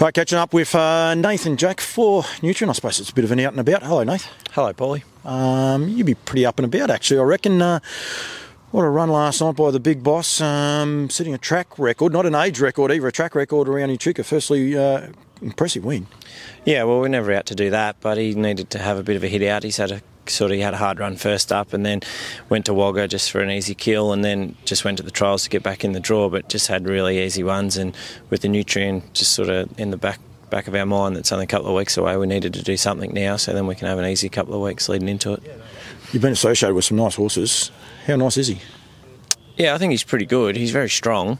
Right, catching up with uh, Nathan Jack for Nutrien. I suppose it's a bit of an out and about. Hello, Nathan. Hello, Polly. Um, you'd be pretty up and about, actually. I reckon. Uh, what a run last night by the Bigboss, um, setting a track record, not an age record either, a track record around Echuca. Firstly, uh, impressive win. Yeah, well, we're never out to do that, but he needed to have a bit of a hit out. He's had a sort of he had a hard run first up and then went to Wagga just for an easy kill and then just went to the trials to get back in the draw but just had really easy ones and with the Nutrien just sort of in the back back of our mind that's only a couple of weeks away we needed to do something now so then we can have an easy couple of weeks leading into it. You've been associated with some nice horses. How nice is he? Yeah, I think he's pretty good. He's very strong.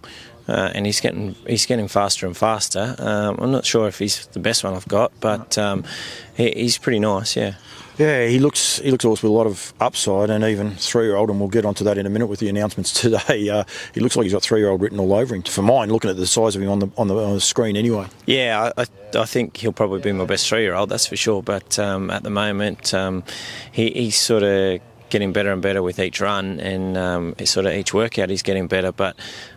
Uh, and he's getting he's getting faster and faster. Um, I'm not sure if he's the best one I've got, but um, he, he's pretty nice. Yeah. Yeah, he looks he looks also with a lot of upside, and even three year old, and we'll get onto that in a minute with the announcements today. Uh, he looks like he's got three year old written all over him. For mine, looking at the size of him on the on the, on the screen, anyway. Yeah, I, I think he'll probably be my best three year old, that's for sure. But um, at the moment, um, he, he's sort of getting better and better with each run, and um, sort of each workout he's getting better. But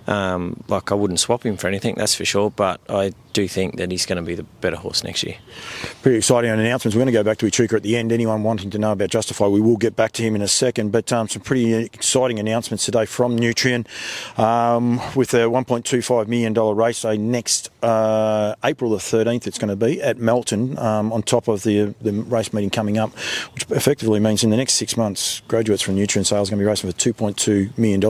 um, like I wouldn't swap him for anything, that's for sure. But I do think that he's going to be the better horse next year. Pretty exciting announcements. We're going to go back to Echuca at the end. Anyone wanting to know about Justify, we will get back to him in a second. But um, some pretty exciting announcements today from Nutrien um, with a $1.25 million race day next uh, April the 13th. It's going to be at Melton um, on top of the the race meeting coming up, which effectively means in the next six months, graduates from Nutrien sales are going to be racing for $2.2 million.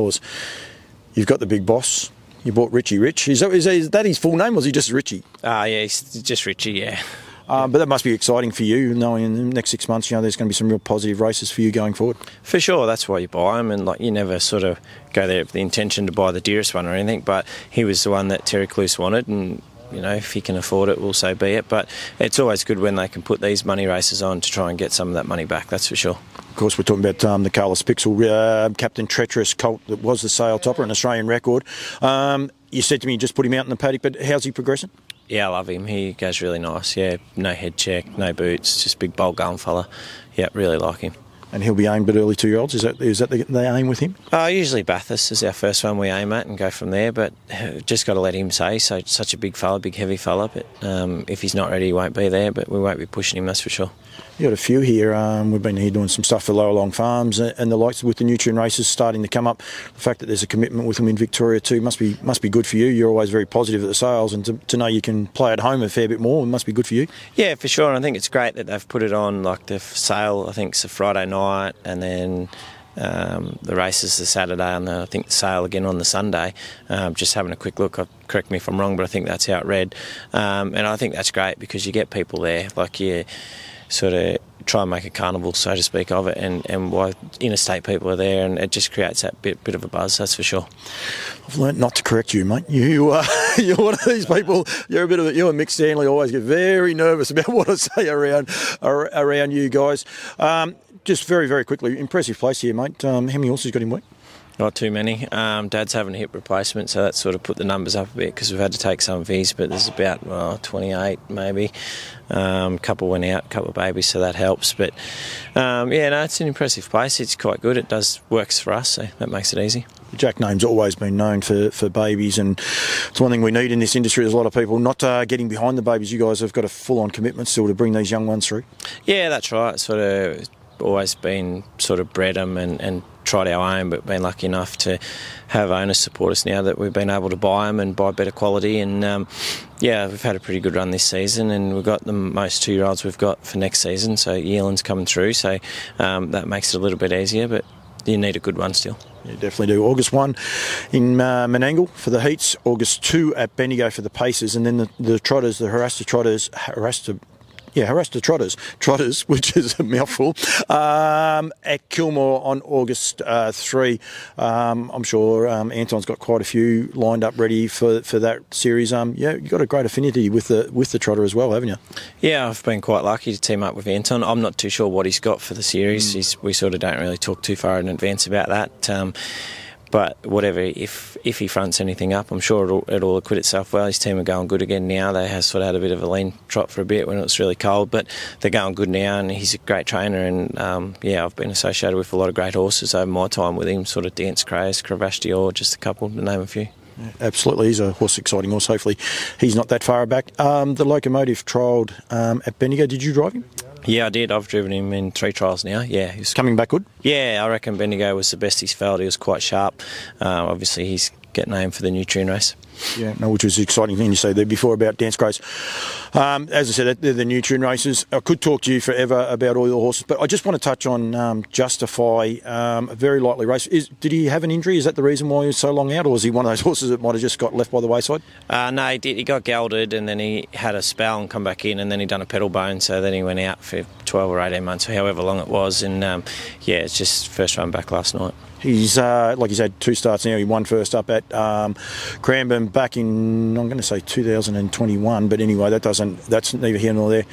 You've got the Bigboss. You bought Richie Rich. Is that, is that his full name, or was he just Richie? Ah, uh, yeah, he's just Richie, yeah. Um, but that must be exciting for you, knowing in the next six months, you know, there's going to be some real positive races for you going forward. For sure, that's why you buy them, and like you never sort of go there with the intention to buy the dearest one or anything. But he was the one that Terry Cluse wanted, and you know, if he can afford it, will so be it. But it's always good when they can put these money races on to try and get some of that money back. That's for sure. Of course, we're talking about um, the Carlos Pixel uh, Captain Treacherous colt that was the sale topper, an Australian record. Um, you said to me you just put him out in the paddock, but how's he progressing? Yeah, I love him. He goes really nice. Yeah, no head check, no boots, just big bold gun fella. Yeah, really like him. And he'll be aimed at early two year olds. Is that is that the, the aim with him? Uh, usually Bathurst is our first one we aim at and go from there. But just got to let him say. So such a big fella, big heavy fella. But um, if he's not ready, he won't be there. But we won't be pushing him. That's for sure. You got a few here. Um, we've been here doing some stuff for Lower Long Farms and, and the likes with the Nutrien races starting to come up. The fact that there's a commitment with them in Victoria too must be must be good for you. You're always very positive at the sales, and to, to know you can play at home a fair bit more must be good for you. Yeah, for sure. And I think it's great that they've put it on like the sale. I think it's a Friday night, and then. Um, the races the Saturday and the, I think the sale again on the Sunday. Um, just having a quick look, correct me if I'm wrong, but I think that's how it read. Um, and I think that's great because you get people there. Like you sort of try and make a carnival, so to speak, of it, and and why interstate people are there, and it just creates that bit bit of a buzz. That's for sure. I've learnt not to correct you, mate. You uh, you're one of these people. You're a bit of a, you and Mick Stanley always get very nervous about what I say around around you guys. Um, just very very quickly, impressive place here, mate. Um, how many horses got him wet? Not too many. Um, Dad's having a hip replacement, so that sort of put the numbers up a bit because we've had to take some of his, but there's about well, 28 maybe. A um, couple went out, a couple of babies, so that helps. But um, yeah, no, it's an impressive place. It's quite good. It does works for us, so that makes it easy. Jack name's always been known for, for babies, and it's one thing we need in this industry. There's a lot of people not uh, getting behind the babies. You guys have got a full on commitment still to bring these young ones through. Yeah, that's right. Sort of always been sort of bred them and, and tried our own, but been lucky enough to have owners support us now that we've been able to buy them and buy better quality. And um, yeah, we've had a pretty good run this season, and we've got the most two year olds we've got for next season. So yearlings coming through, so um, that makes it a little bit easier, but you need a good one still. You definitely do. August 1 in uh, Menangle for the heats, August 2 at Bendigo for the paces, and then the, the trotters, the Harasta trotters, Harasta yeah, Harasta Trotters, Trotters, which is a mouthful, um, at Kilmore on August uh, 3. Um, I'm sure um, Anton's got quite a few lined up ready for, for that series. Um, yeah, you've got a great affinity with the with the Trotter as well, haven't you? Yeah, I've been quite lucky to team up with Anton. I'm not too sure what he's got for the series. Mm. we sort of don't really talk too far in advance about that. But whatever, if if he fronts anything up, I'm sure it'll, it'll acquit itself well. His team are going good again now. They have sort of had a bit of a lean trot for a bit when it was really cold, but they're going good now, and he's a great trainer. And um, yeah, I've been associated with a lot of great horses over my time with him, sort of Dance Craze, Cravache Dior, just a couple to name a few. Absolutely, he's a horse, exciting horse. Hopefully, he's not that far back. Um, the locomotive trialled um, at Bendigo. Did you drive him? Yeah, I did. I've driven him in three trials now. Yeah, he's coming back good. Yeah, I reckon Bendigo was the best he's felt. He was quite sharp. Uh, obviously, he's getting named for the Nutrien race. Yeah, no, which was an exciting thing you said there before about Dance Craze. Um, as I said, they're the Nutrien races. I could talk to you forever about all your horses, but I just want to touch on um, Justify, um, a very lightly race. Is, did he have an injury? Is that the reason why he was so long out, or was he one of those horses that might have just got left by the wayside? Uh, no, he did. He got gelded, and then he had a spell and come back in, and then he done a pedal bone, so then he went out for 12 or 18 months, or however long it was, and um, yeah, it's just first run back last night. He's uh, like he's had two starts now. He won first up at um, Cranbourne back in I'm going to say 2021, but anyway, that doesn't that's neither here nor there.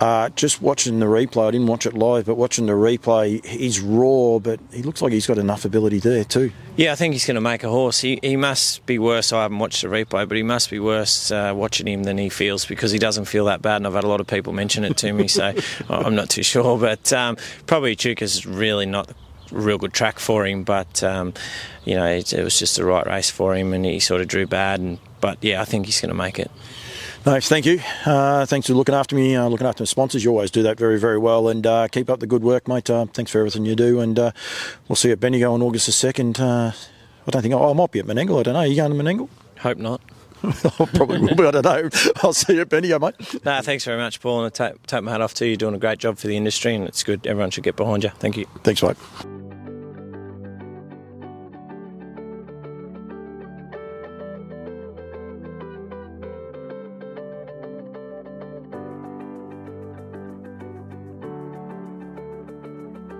Uh, just watching the replay, I didn't watch it live, but watching the replay, he's raw, but he looks like he's got enough ability there too. Yeah, I think he's going to make a horse. He, he must be worse. I haven't watched the replay, but he must be worse uh, watching him than he feels because he doesn't feel that bad. And I've had a lot of people mention it to me, so I'm not too sure. But um, probably Chuka's really not real good track for him, but um, you know it, it, was just the right race for him, and he sort of drew bad. And but yeah, I think he's going to make it. Nice, thank you. Uh, thanks for looking after me, uh, looking after the sponsors. You always do that very, very well, and uh, keep up the good work, mate. Uh, thanks for everything you do, and uh, we'll see you at Bendigo on August the second. Uh, I don't think oh, I might be at Menangle. I don't know. Are you going to Menangle? Hope not. I probably will be. I don't know. I'll see you at Bendigo, mate. No, thanks very much, Paul. And I take, take my hat off to you. You're doing a great job for the industry, and it's good. Everyone should get behind you. Thank you. Thanks, mate.